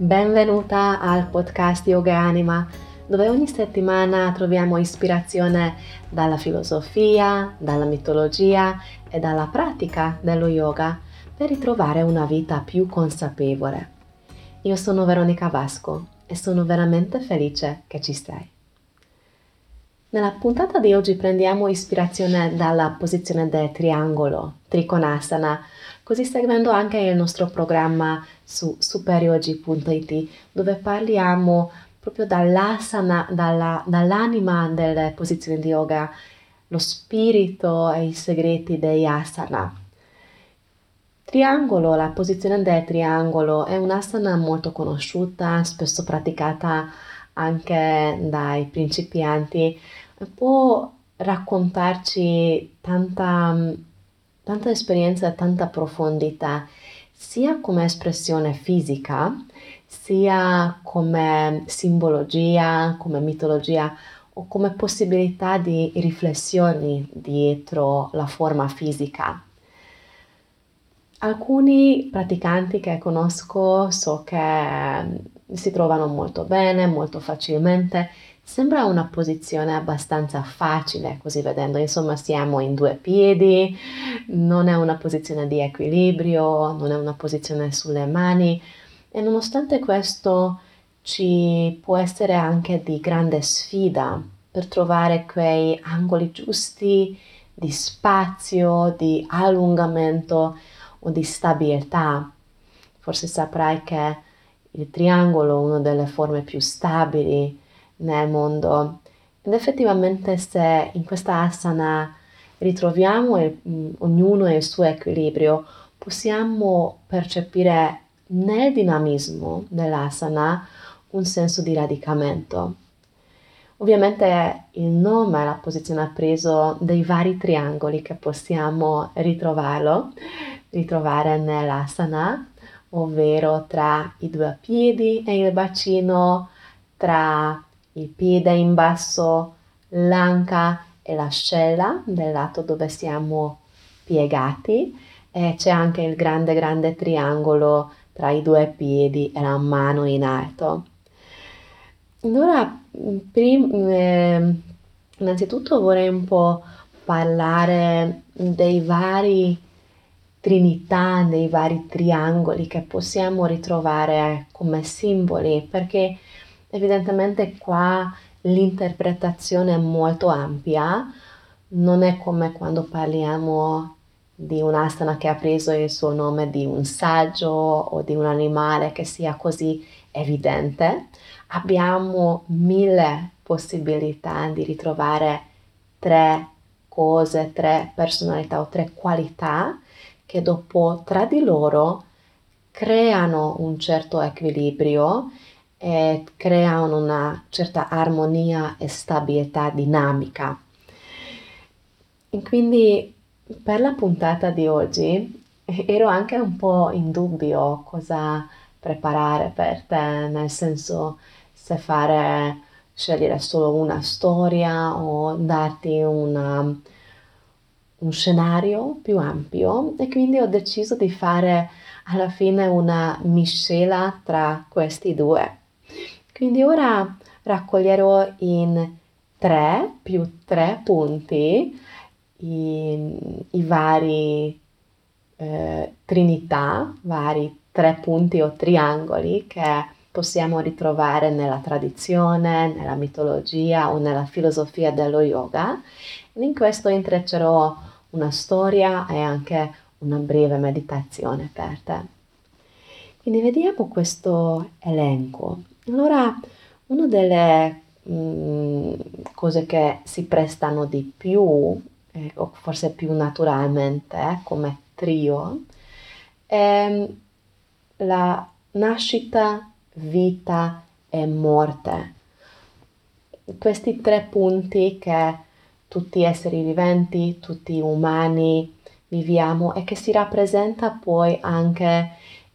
Benvenuta al podcast Yoga Anima, dove ogni settimana troviamo ispirazione dalla filosofia, dalla mitologia e dalla pratica dello yoga per ritrovare una vita più consapevole. Io sono Veronica Vasco e sono veramente felice che ci sei. Nella puntata di oggi prendiamo ispirazione dalla posizione del triangolo, Trikonasana, così seguendo anche il nostro programma su superyogi.it dove parliamo proprio dall'asana, dalla, dall'anima delle posizioni di yoga, lo spirito e i segreti dei asana. Triangolo, la posizione del triangolo è un'asana molto conosciuta, spesso praticata anche dai principianti, può raccontarci tanta tanta esperienza e tanta profondità, sia come espressione fisica, sia come simbologia, come mitologia o come possibilità di riflessioni dietro la forma fisica. Alcuni praticanti che conosco so che si trovano molto bene, molto facilmente Sembra una posizione abbastanza facile, così vedendo, insomma siamo in due piedi, non è una posizione di equilibrio, non è una posizione sulle mani e nonostante questo ci può essere anche di grande sfida per trovare quei angoli giusti di spazio, di allungamento o di stabilità. Forse saprai che il triangolo una delle forme più stabili nel mondo. Ed effettivamente se in questa asana ritroviamo il, mm, ognuno il suo equilibrio, possiamo percepire nel dinamismo dell'asana un senso di radicamento. Ovviamente il nome, la posizione ha preso dei vari triangoli che possiamo ritrovarlo, ritrovare nell'asana, ovvero tra i due piedi e il bacino, tra il piede in basso, l'anca e l'ascella del lato dove siamo piegati e c'è anche il grande grande triangolo tra i due piedi e la mano in alto. Allora, prim- eh, innanzitutto vorrei un po' parlare dei vari trinità, dei vari triangoli che possiamo ritrovare come simboli, perché Evidentemente qua l'interpretazione è molto ampia, non è come quando parliamo di un'asana che ha preso il suo nome di un saggio o di un animale che sia così evidente. Abbiamo mille possibilità di ritrovare tre cose, tre personalità o tre qualità che dopo tra di loro creano un certo equilibrio e creano una certa armonia e stabilità dinamica. E quindi per la puntata di oggi ero anche un po' in dubbio cosa preparare per te, nel senso se fare scegliere solo una storia o darti una, un scenario più ampio e quindi ho deciso di fare alla fine una miscela tra questi due. Quindi ora raccoglierò in 3 più 3 punti i, i vari eh, trinità, vari tre punti o triangoli che possiamo ritrovare nella tradizione, nella mitologia o nella filosofia dello yoga. In questo intreccerò una storia e anche una breve meditazione per te. Quindi vediamo questo elenco. Allora, una delle mh, mm, cose che si prestano di più, eh, o forse più naturalmente, eh, come trio, è la nascita, vita e morte. Questi tre punti che tutti esseri viventi, tutti umani viviamo e che si rappresenta poi anche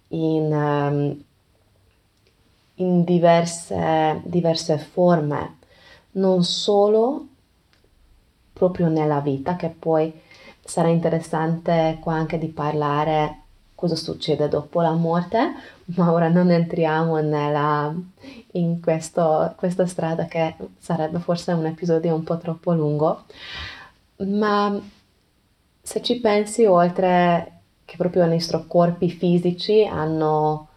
in um, in diverse, diverse forme, non solo proprio nella vita, che poi sarà interessante qua anche di parlare cosa succede dopo la morte, ma ora non entriamo nella, in questo, questa strada che sarebbe forse un episodio un po' troppo lungo, ma se ci pensi, oltre che proprio i nostri corpi fisici hanno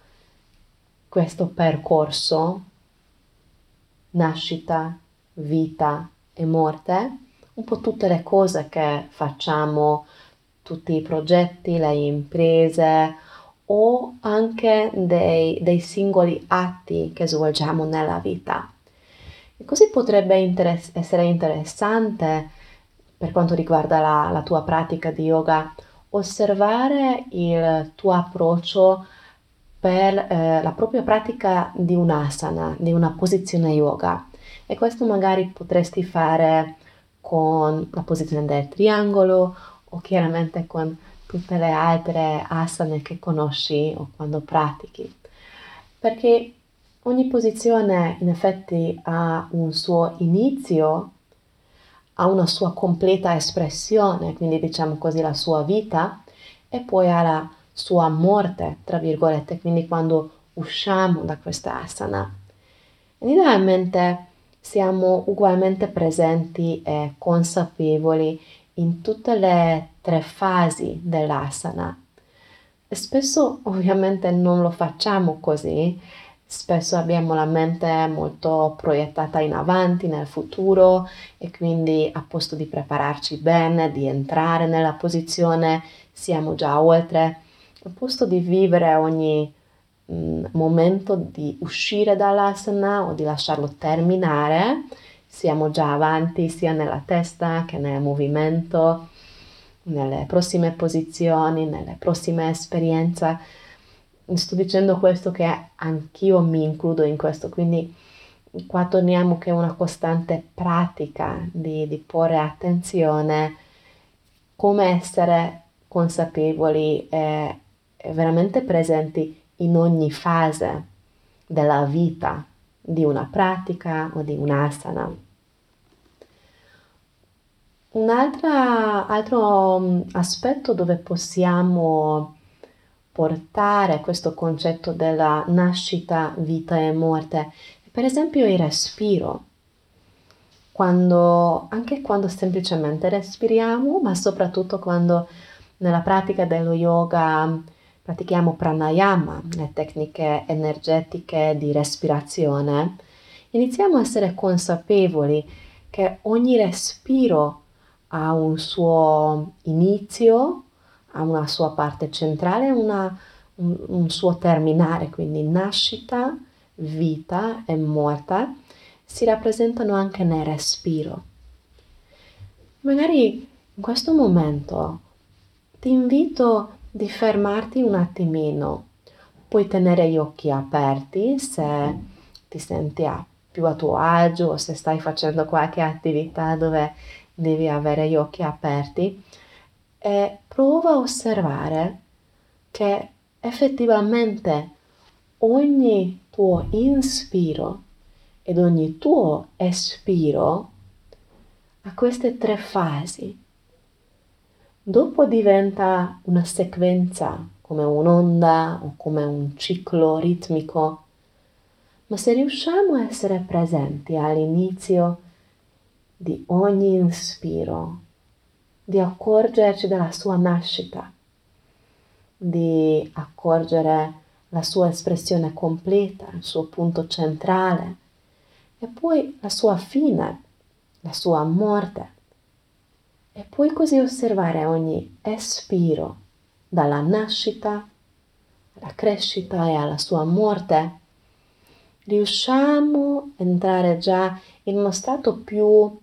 questo percorso, nascita, vita e morte, un po' tutte le cose che facciamo, tutti i progetti, le imprese o anche dei, dei singoli atti che svolgiamo nella vita. E così potrebbe interess- essere interessante per quanto riguarda la, la tua pratica di yoga, osservare il tuo approccio per eh, la propria pratica di un'asana, di una posizione yoga. E questo magari potresti fare con la posizione del triangolo o chiaramente con tutte le altre asane che conosci o quando pratichi. Perché ogni posizione in effetti ha un suo inizio ha una sua completa espressione, quindi diciamo così la sua vita, e poi ha la sua morte, tra virgolette, quindi quando usciamo da questa asana. Idealmente siamo ugualmente presenti e consapevoli in tutte le tre fasi dell'asana. Spesso ovviamente non lo facciamo così, Spesso abbiamo la mente molto proiettata in avanti, nel futuro e quindi a posto di prepararci bene, di entrare nella posizione, siamo già oltre. A posto di vivere ogni mh, mm, momento di uscire dall'asana o di lasciarlo terminare, siamo già avanti sia nella testa che nel movimento, nelle prossime posizioni, nelle prossime esperienze. Sto dicendo questo che anch'io mi includo in questo, quindi qua torniamo che è una costante pratica di, di porre attenzione, come essere consapevoli e veramente presenti in ogni fase della vita di una pratica o di un'asana. Un altro mm, aspetto dove possiamo portare questo concetto della nascita, vita e morte. Per esempio il respiro, quando, anche quando semplicemente respiriamo, ma soprattutto quando nella pratica dello yoga pratichiamo pranayama, le tecniche energetiche di respirazione, iniziamo a essere consapevoli che ogni respiro ha un suo inizio, ha una sua parte centrale e un, un suo terminare, quindi nascita, vita e morte si rappresentano anche nel respiro. Magari in questo momento ti invito di fermarti un attimino, puoi tenere gli occhi aperti se ti senti a più a tuo agio o se stai facendo qualche attività dove devi avere gli occhi aperti e prova a osservare che effettivamente ogni tuo inspiro ed ogni tuo espiro ha queste tre fasi. Dopo diventa una sequenza come un'onda o come un ciclo ritmico, ma se riusciamo a essere presenti all'inizio di ogni inspiro di accorgerci della sua nascita, di accorgere la sua espressione completa, il suo punto centrale e poi la sua fine, la sua morte. E poi così osservare ogni espiro dalla nascita alla crescita e alla sua morte, riusciamo a entrare già in uno stato più,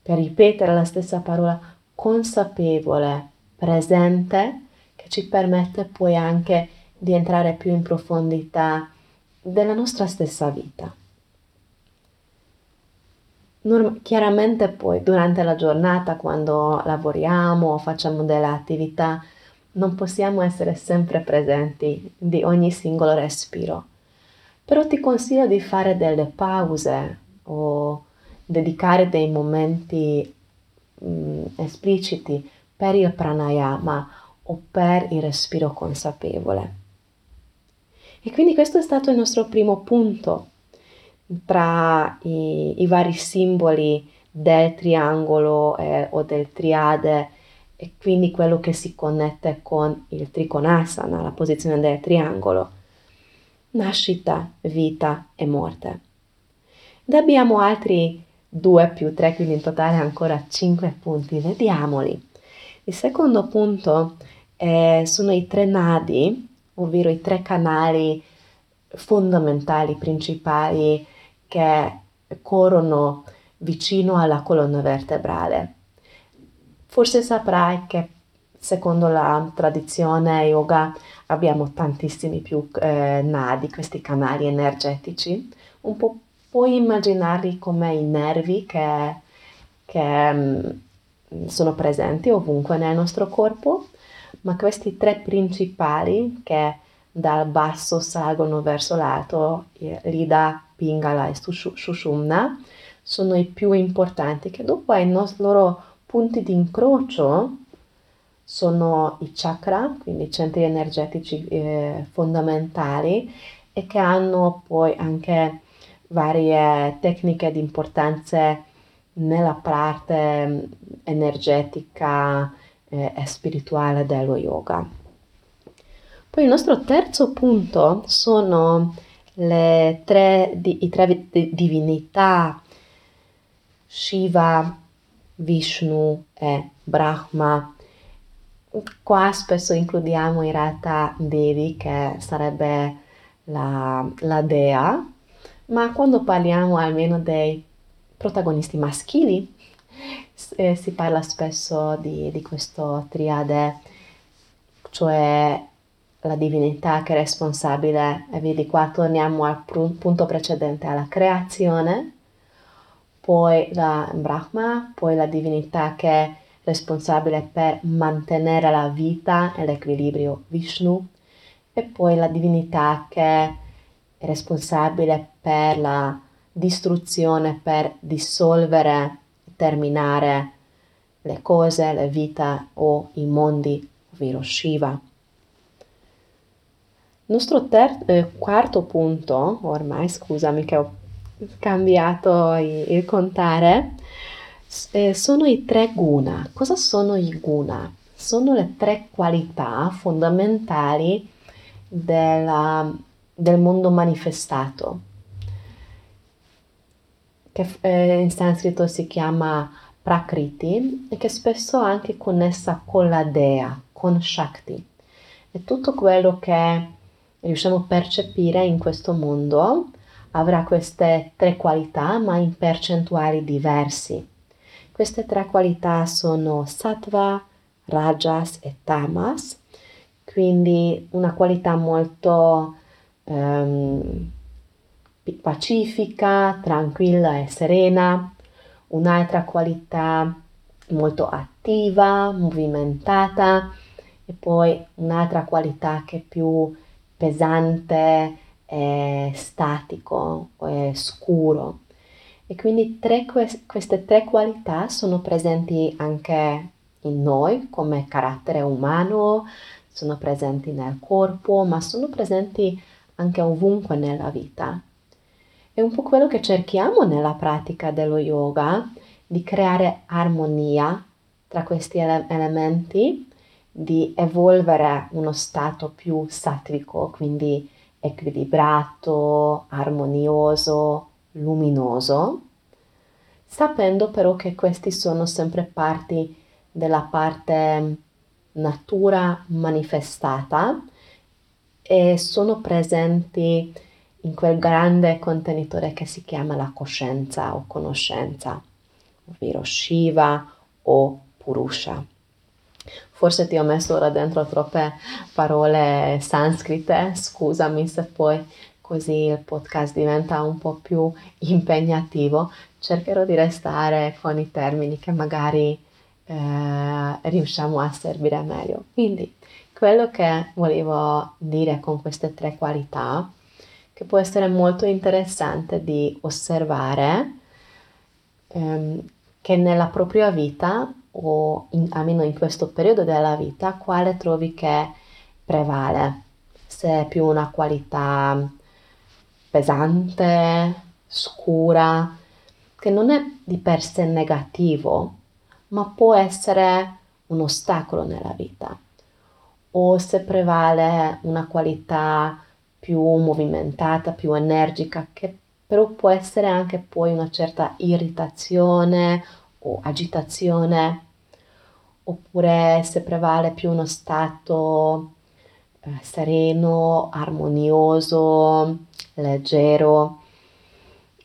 per ripetere la stessa parola, consapevole, presente, che ci permette poi anche di entrare più in profondità della nostra stessa vita. Norm- chiaramente poi durante la giornata, quando lavoriamo o facciamo delle attività, non possiamo essere sempre presenti di ogni singolo respiro, però ti consiglio di fare delle pause o dedicare dei momenti mh, espliciti per il pranayama o per il respiro consapevole. E quindi questo è stato il nostro primo punto tra i, i vari simboli del triangolo eh, o del triade e quindi quello che si connette con il trikonasana, la posizione del triangolo. Nascita, vita e morte. Ed abbiamo altri due più tre, quindi in totale ancora cinque punti. Vediamoli. Il secondo punto eh, sono i tre nadi ovvero i tre canali fondamentali, principali che corrono vicino alla colonna vertebrale. Forse saprai che secondo la tradizione yoga abbiamo tantissimi più eh, nadi, questi canali energetici. Un po' puoi immaginarli come i nervi che, che um, sono presenti ovunque nel nostro corpo ma questi tre principali che dal basso salgono verso l'alto, Lida, Pingala e Sushumna, sono i più importanti, che dopo ai loro punti di incrocio sono i chakra, quindi i centri energetici eh, fondamentali, e che hanno poi anche varie tecniche di importanza nella parte mm, energetica, eh, e spirituale dello yoga. Poi il nostro terzo punto sono tre, i tre divinità Shiva, Vishnu e Brahma. Qua spesso includiamo in realtà Devi, che sarebbe la, la dea, ma quando parliamo almeno dei protagonisti maschili, eh, si parla spesso di, di questo triade, cioè la divinità che è responsabile, e vedi qua torniamo al punto precedente, alla creazione, poi la Brahma, poi la divinità che è responsabile per mantenere la vita e l'equilibrio Vishnu, e poi la divinità che è responsabile per la distruzione, per dissolvere terminare le cose, la vita o i mondi, ovvero Shiva. Nostro ter- eh, quarto punto, ormai scusami che ho cambiato il, contare, eh, sono i tre guna. Cosa sono i guna? Sono le tre qualità fondamentali della, del mondo manifestato che eh, in sanscrito si chiama Prakriti e che spesso è anche connessa con la dea, con Shakti. E tutto quello che riusciamo a percepire in questo mondo avrà queste tre qualità, ma in percentuali diversi. Queste tre qualità sono sattva, rajas e tamas, quindi una qualità molto um, pacifica, tranquilla e serena, un'altra qualità molto attiva, movimentata. E poi un'altra qualità che è più pesante e statico e scuro. E quindi tre, queste tre qualità sono presenti anche in noi come carattere umano, sono presenti nel corpo, ma sono presenti anche ovunque nella vita. È un po' quello che cerchiamo nella pratica dello yoga, di creare armonia tra questi ele- elementi, di evolvere uno stato più sattvico, quindi equilibrato, armonioso, luminoso, sapendo però che questi sono sempre parti della parte natura manifestata e sono presenti in quel grande contenitore che si chiama la coscienza o conoscenza, ovvero Shiva o Purusha. Forse ti ho messo ora dentro troppe parole sanscrite, scusami se poi così il podcast diventa un po' più impegnativo, cercherò di restare con i termini che magari eh, riusciamo a servire meglio. Quindi quello che volevo dire con queste tre qualità che può essere molto interessante di osservare ehm, che nella propria vita o in, almeno in questo periodo della vita, quale trovi che prevale? Se è più una qualità pesante, scura, che non è di per sé negativo, ma può essere un ostacolo nella vita. O se prevale una qualità più movimentata, più energica, che però può essere anche poi una certa irritazione o agitazione, oppure se prevale più uno stato eh, sereno, armonioso, leggero.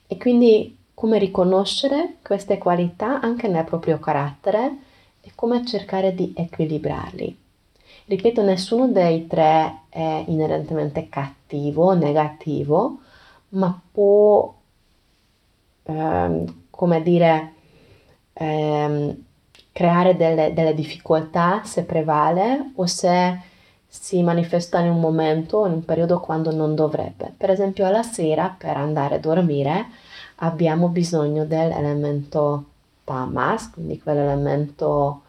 E quindi come riconoscere queste qualità anche nel proprio carattere e come cercare di equilibrarli. Ripeto, nessuno dei tre è inerentemente cattivo, negativo, ma può, ehm, come dire, ehm, creare delle, delle, difficoltà se prevale o se si manifesta in un momento, in un periodo quando non dovrebbe. Per esempio alla sera per andare a dormire abbiamo bisogno dell'elemento tamas, quindi quell'elemento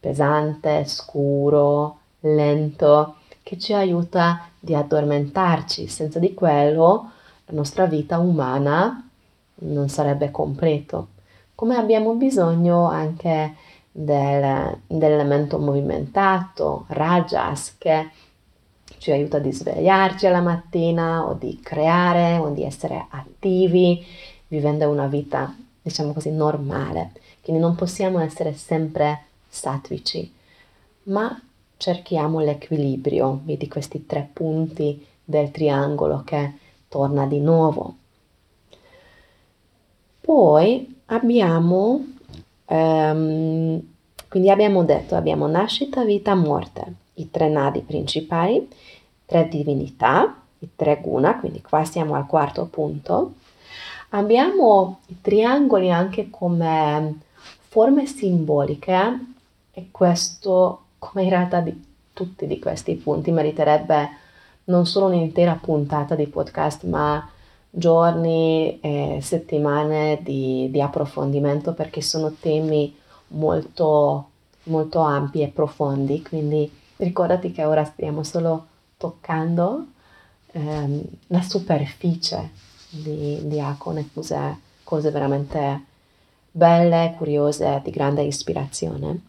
pesante, scuro, lento, che ci aiuta di addormentarci. Senza di quello la nostra vita umana non sarebbe completo. Come abbiamo bisogno anche del, dell'elemento movimentato, rajas, che ci aiuta di svegliarci alla mattina o di creare o di essere attivi vivendo una vita, diciamo così, normale. Quindi non possiamo essere sempre satvici, ma cerchiamo l'equilibrio, vedi questi tre punti del triangolo che torna di nuovo. Poi abbiamo, um, quindi abbiamo detto, abbiamo nascita, vita, morte, i tre nadi principali, tre divinità, i tre guna, quindi qua siamo al quarto punto. Abbiamo i triangoli anche come forme simboliche e questo, come in realtà di tutti di questi punti, meriterebbe non solo un'intera puntata di podcast, ma giorni e settimane di, di approfondimento perché sono temi molto, molto ampi e profondi. Quindi ricordati che ora stiamo solo toccando ehm, la superficie di, di alcune cose, cose veramente belle, curiose, di grande ispirazione.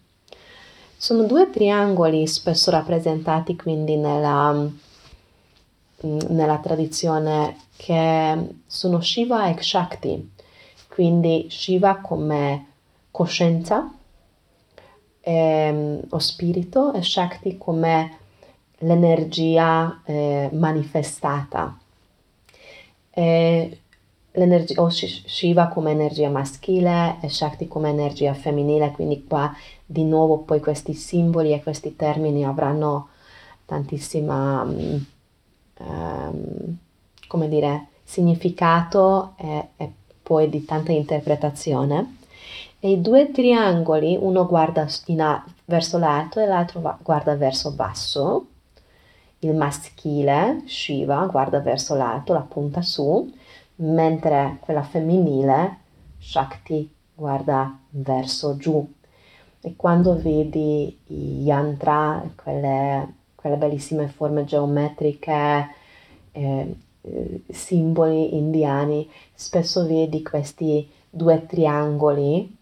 Sono due triangoli spesso rappresentati quindi nella nella tradizione che sono Shiva e Shakti, quindi Shiva come coscienza eh, o spirito e Shakti come l'energia eh, manifestata. E o Shiva come energia maschile e Shakti come energia femminile, quindi qua di nuovo poi questi simboli e questi termini avranno tantissima... Um, ehm, come dire, significato e, e poi di tanta interpretazione. E i due triangoli, uno guarda a, verso l'alto e l'altro va, guarda verso basso. Il maschile, Shiva, guarda verso l'alto, la punta su, mentre quella femminile, Shakti, guarda verso giù. E quando vedi i yantra, quelle quelle bellissime forme geometriche, eh, eh, simboli indiani, spesso vedi questi due triangoli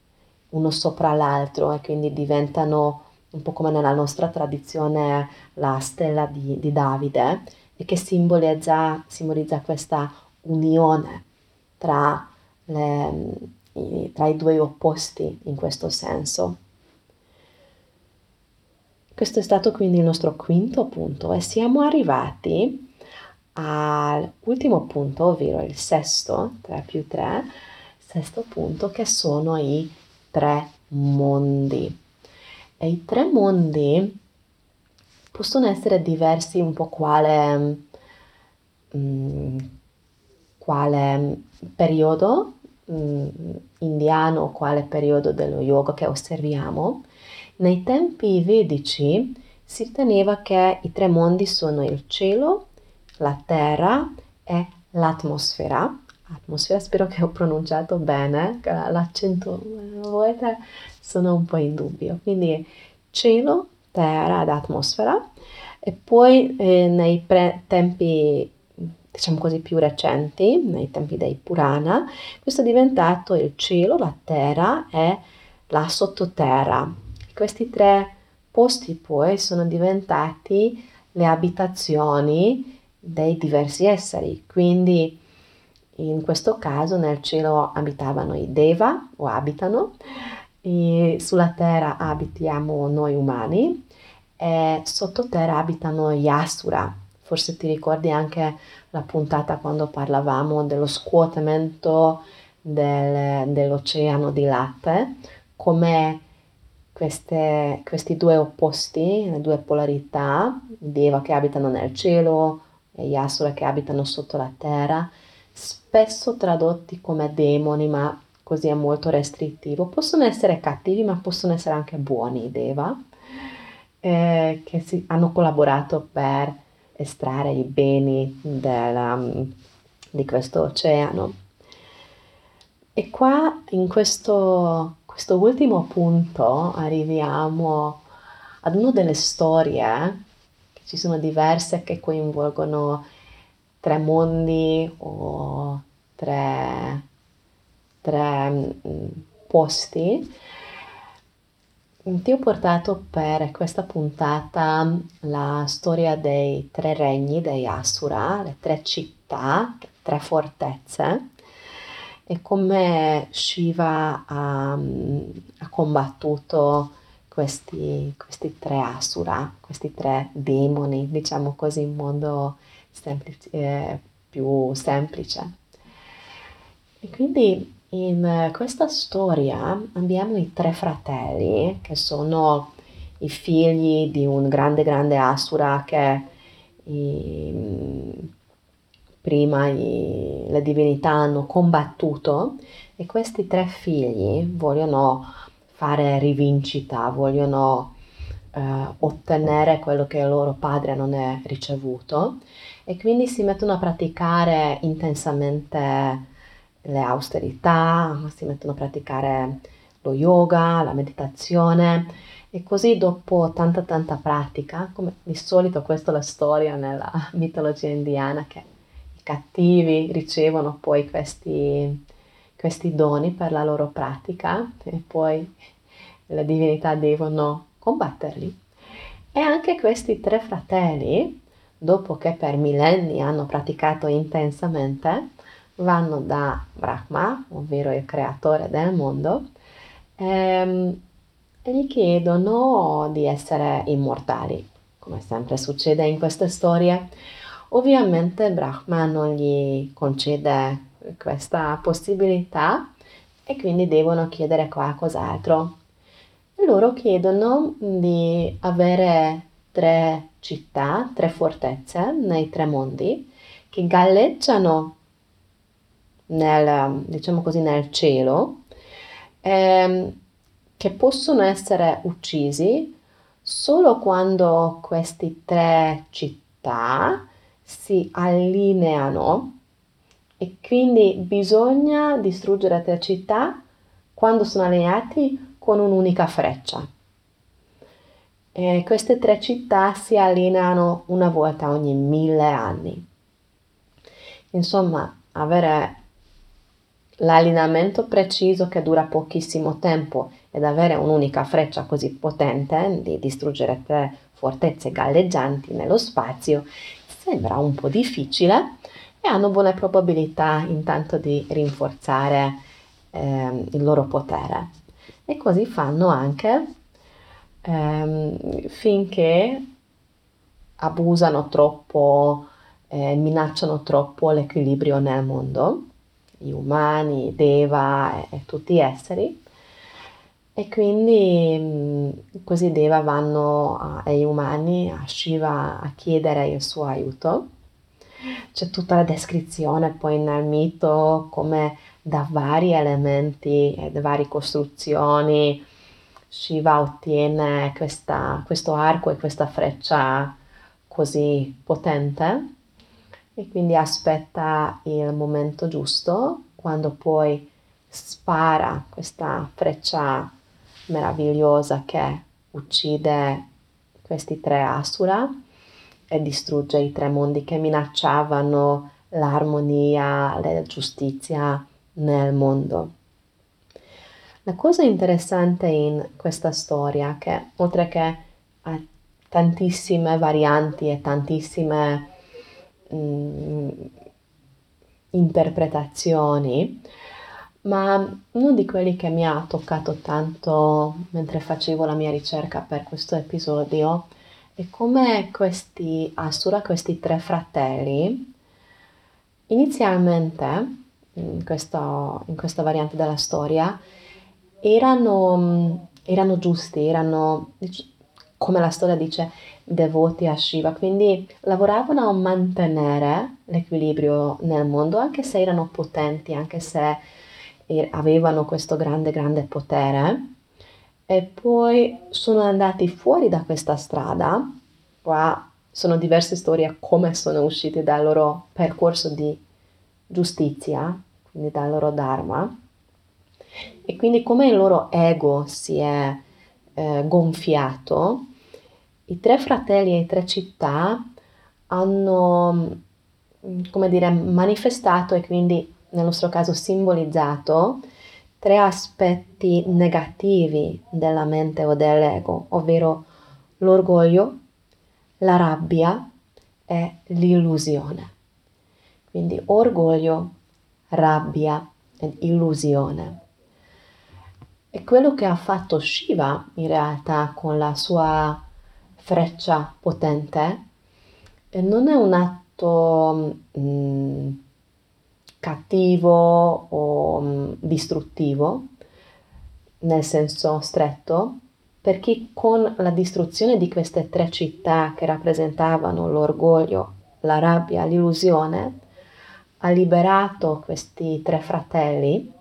uno sopra l'altro e quindi diventano un po' come nella nostra tradizione la stella di, di Davide e che simbolizza, simbolizza questa unione tra, le, tra i due opposti in questo senso. Questo è stato quindi il nostro quinto punto e siamo arrivati all'ultimo punto, ovvero il sesto, 3 più 3, sesto punto che sono i tre mondi. E i tre mondi possono essere diversi un po' quale, mm, quale periodo mm, indiano quale periodo dello yoga che osserviamo nei tempi vedici si riteneva che i tre mondi sono il cielo, la terra e l'atmosfera. Atmosfera, spero che ho pronunciato bene, l'accento volete sono un po' in dubbio. Quindi cielo, terra ed atmosfera e poi eh, nei pre- tempi diciamo così più recenti, nei tempi dei Purana, questo è diventato il cielo, la terra e la sottoterra. Questi tre posti poi sono diventati le abitazioni dei diversi esseri, quindi in questo caso nel cielo abitavano i Deva o abitano, sulla terra abitiamo noi umani e sottoterra abitano gli Asura. Forse ti ricordi anche la puntata quando parlavamo dello scuotamento del, dell'oceano di latte, come queste, questi due opposti, le due polarità, Deva che abitano nel cielo e gli che abitano sotto la terra, spesso tradotti come demoni, ma così è molto restrittivo. Possono essere cattivi, ma possono essere anche buoni Deva, eh, che si, hanno collaborato per estrarre i beni della, di questo oceano. E qua in questo, questo ultimo punto arriviamo ad una delle storie, che ci sono diverse che coinvolgono tre mondi o tre, tre mm, posti. Ti ho portato per questa puntata la storia dei tre regni dei Asura, le tre città, tre fortezze e come Shiva ha, ha combattuto questi, questi, tre asura, questi tre demoni, diciamo così in modo semplice, eh, più semplice. E quindi in questa storia abbiamo i tre fratelli che sono i figli di un grande grande asura che prima i, le divinità hanno combattuto e questi tre figli vogliono fare rivincita, vogliono eh, ottenere quello che il loro padre non è ricevuto e quindi si mettono a praticare intensamente le austerità, si mettono a praticare lo yoga, la meditazione e così dopo tanta tanta pratica, come di solito questa è la storia nella mitologia indiana che cattivi ricevono poi questi, questi doni per la loro pratica e poi le divinità devono combatterli. E anche questi tre fratelli, dopo che per millenni hanno praticato intensamente, vanno da Brahma, ovvero il creatore del mondo, ehm, e gli chiedono di essere immortali, come sempre succede in queste storie Ovviamente Brahma non gli concede questa possibilità e quindi devono chiedere qualcos'altro. Loro chiedono di avere tre città, tre fortezze nei tre mondi che galleggiano nel, diciamo così, nel cielo, ehm, che possono essere uccisi solo quando queste tre città si allineano e quindi bisogna distruggere tre città quando sono allineati con un'unica freccia. E queste tre città si allineano una volta ogni mille anni. Insomma, avere l'allineamento preciso che dura pochissimo tempo ed avere un'unica freccia così potente di distruggere tre fortezze galleggianti nello spazio sembra un po' difficile e hanno buone probabilità intanto di rinforzare eh, il loro potere. E così fanno anche ehm, finché abusano troppo, eh, minacciano troppo l'equilibrio nel mondo, gli umani, Deva e, e tutti gli esseri. E quindi mm, così Deva vanno ai umani, a Shiva, a chiedere il suo aiuto. C'è tutta la descrizione poi nel mito come da vari elementi e da varie costruzioni Shiva ottiene questa, questo arco e questa freccia così potente e quindi aspetta il momento giusto quando poi spara questa freccia meravigliosa che uccide questi tre asura e distrugge i tre mondi che minacciavano l'armonia, la giustizia nel mondo. La cosa interessante in questa storia è che oltre che ha tantissime varianti e tantissime mh, mm, interpretazioni, ma uno di quelli che mi ha toccato tanto mentre facevo la mia ricerca per questo episodio è come questi Asura, questi tre fratelli, inizialmente in, questo, in questa variante della storia erano, erano giusti, erano, come la storia dice, devoti a Shiva, quindi lavoravano a mantenere l'equilibrio nel mondo, anche se erano potenti, anche se avevano questo grande, grande potere e poi sono andati fuori da questa strada. Qua sono diverse storie come sono usciti dal loro percorso di giustizia, quindi dal loro dharma, e quindi come il loro ego si è eh, gonfiato, i tre fratelli e le tre città hanno, come dire, manifestato e quindi nel nostro caso simbolizzato tre aspetti negativi della mente o dell'ego, ovvero l'orgoglio, la rabbia e l'illusione. Quindi orgoglio, rabbia ed illusione. E quello che ha fatto Shiva in realtà con la sua freccia potente non è un atto mm, cattivo o mm, distruttivo nel senso stretto, perché con la distruzione di queste tre città che rappresentavano l'orgoglio, la rabbia, l'illusione, ha liberato questi tre fratelli,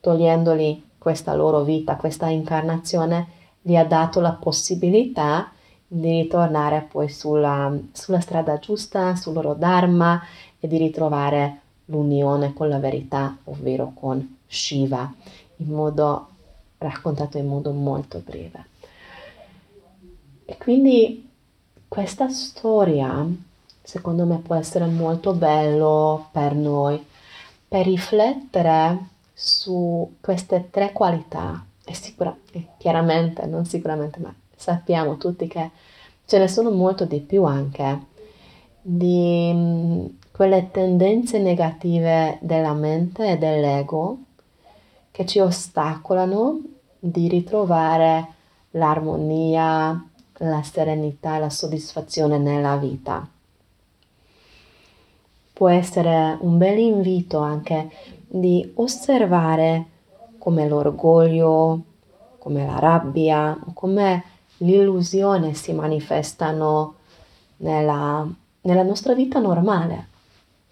togliendoli questa loro vita, questa incarnazione, gli ha dato la possibilità di ritornare poi sulla, sulla strada giusta, sul loro dharma e di ritrovare l'unione con la verità, ovvero con Shiva, in modo raccontato in modo molto breve. E quindi questa storia, secondo me, può essere molto bello per noi, per riflettere su queste tre qualità. E, sicura, chiaramente, non sicuramente, ma sappiamo tutti che ce ne sono molto di più anche, di quelle tendenze negative della mente e dell'ego che ci ostacolano di ritrovare l'armonia, la serenità e la soddisfazione nella vita. Può essere un bel invito anche di osservare come l'orgoglio, come la rabbia, come l'illusione si manifestano nella, nella nostra vita normale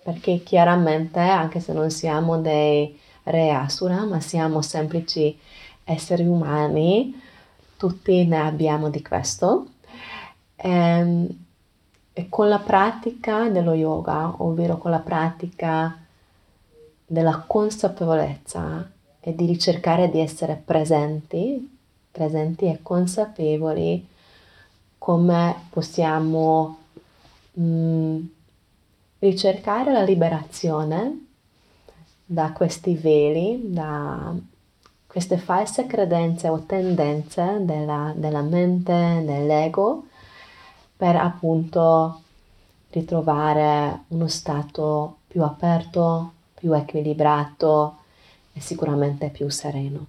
perché chiaramente anche se non siamo dei re asura, ma siamo semplici esseri umani, tutti ne abbiamo di questo. E, ehm, e con la pratica dello yoga, ovvero con la pratica della consapevolezza e di ricercare di essere presenti, presenti e consapevoli come possiamo mh, mm, ricercare la liberazione da questi veli, da queste false credenze o tendenze della, della mente, dell'ego, per appunto ritrovare uno stato più aperto, più equilibrato e sicuramente più sereno.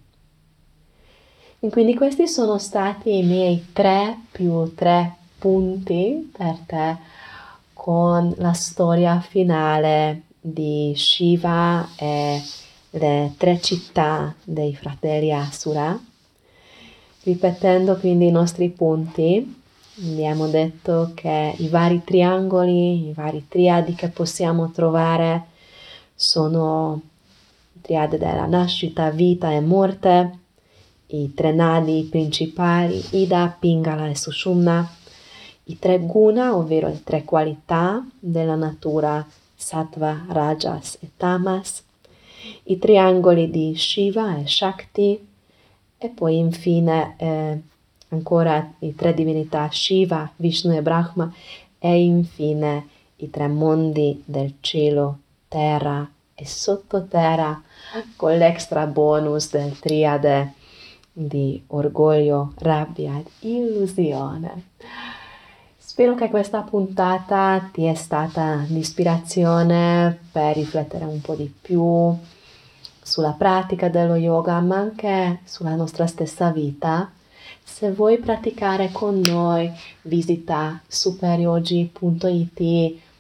E quindi questi sono stati i miei tre più tre punti per te con la storia finale di Shiva e le tre città dei fratelli Asura. Ripetendo quindi i nostri punti, abbiamo detto che i vari triangoli, i vari triadi che possiamo trovare sono triade della nascita, vita e morte, i tre nadi principali, Ida, Pingala e Sushumna, i tre guna, ovvero le tre qualità della natura sattva, rajas e tamas, i triangoli di Shiva e Shakti E poi infine eh, ancora i tre divinità Shiva, Vishnu e Brahma e infine i tre mondi del cielo, terra e sottoterra con l'extra bonus del triade di orgoglio, rabbia ed illusione. Spero che questa puntata ti è stata di ispirazione per riflettere un po' di più sulla pratica dello yoga, ma anche sulla nostra stessa vita. Se vuoi praticare con noi, visita superyogi.it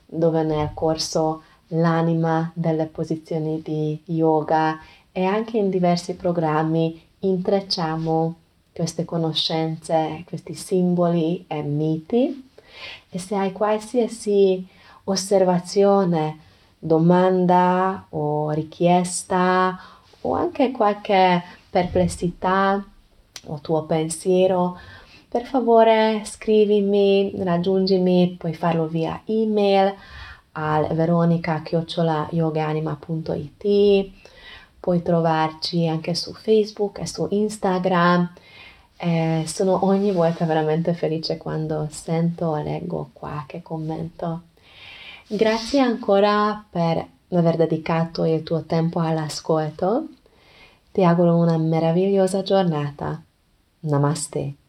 dove nel corso l'anima delle posizioni di yoga e anche in diversi programmi intrecciamo queste conoscenze, questi simboli e miti e se hai qualsiasi osservazione, domanda o richiesta o anche qualche perplessità o tuo pensiero, per favore scrivimi, raggiungimi, puoi farlo via email al veronica-yoganima.it, puoi trovarci anche su Facebook e su Instagram e sono ogni volta veramente felice quando sento o leggo qualche commento. Grazie ancora per aver dedicato il tuo tempo all'ascolto. Ti auguro una meravigliosa giornata. Namaste.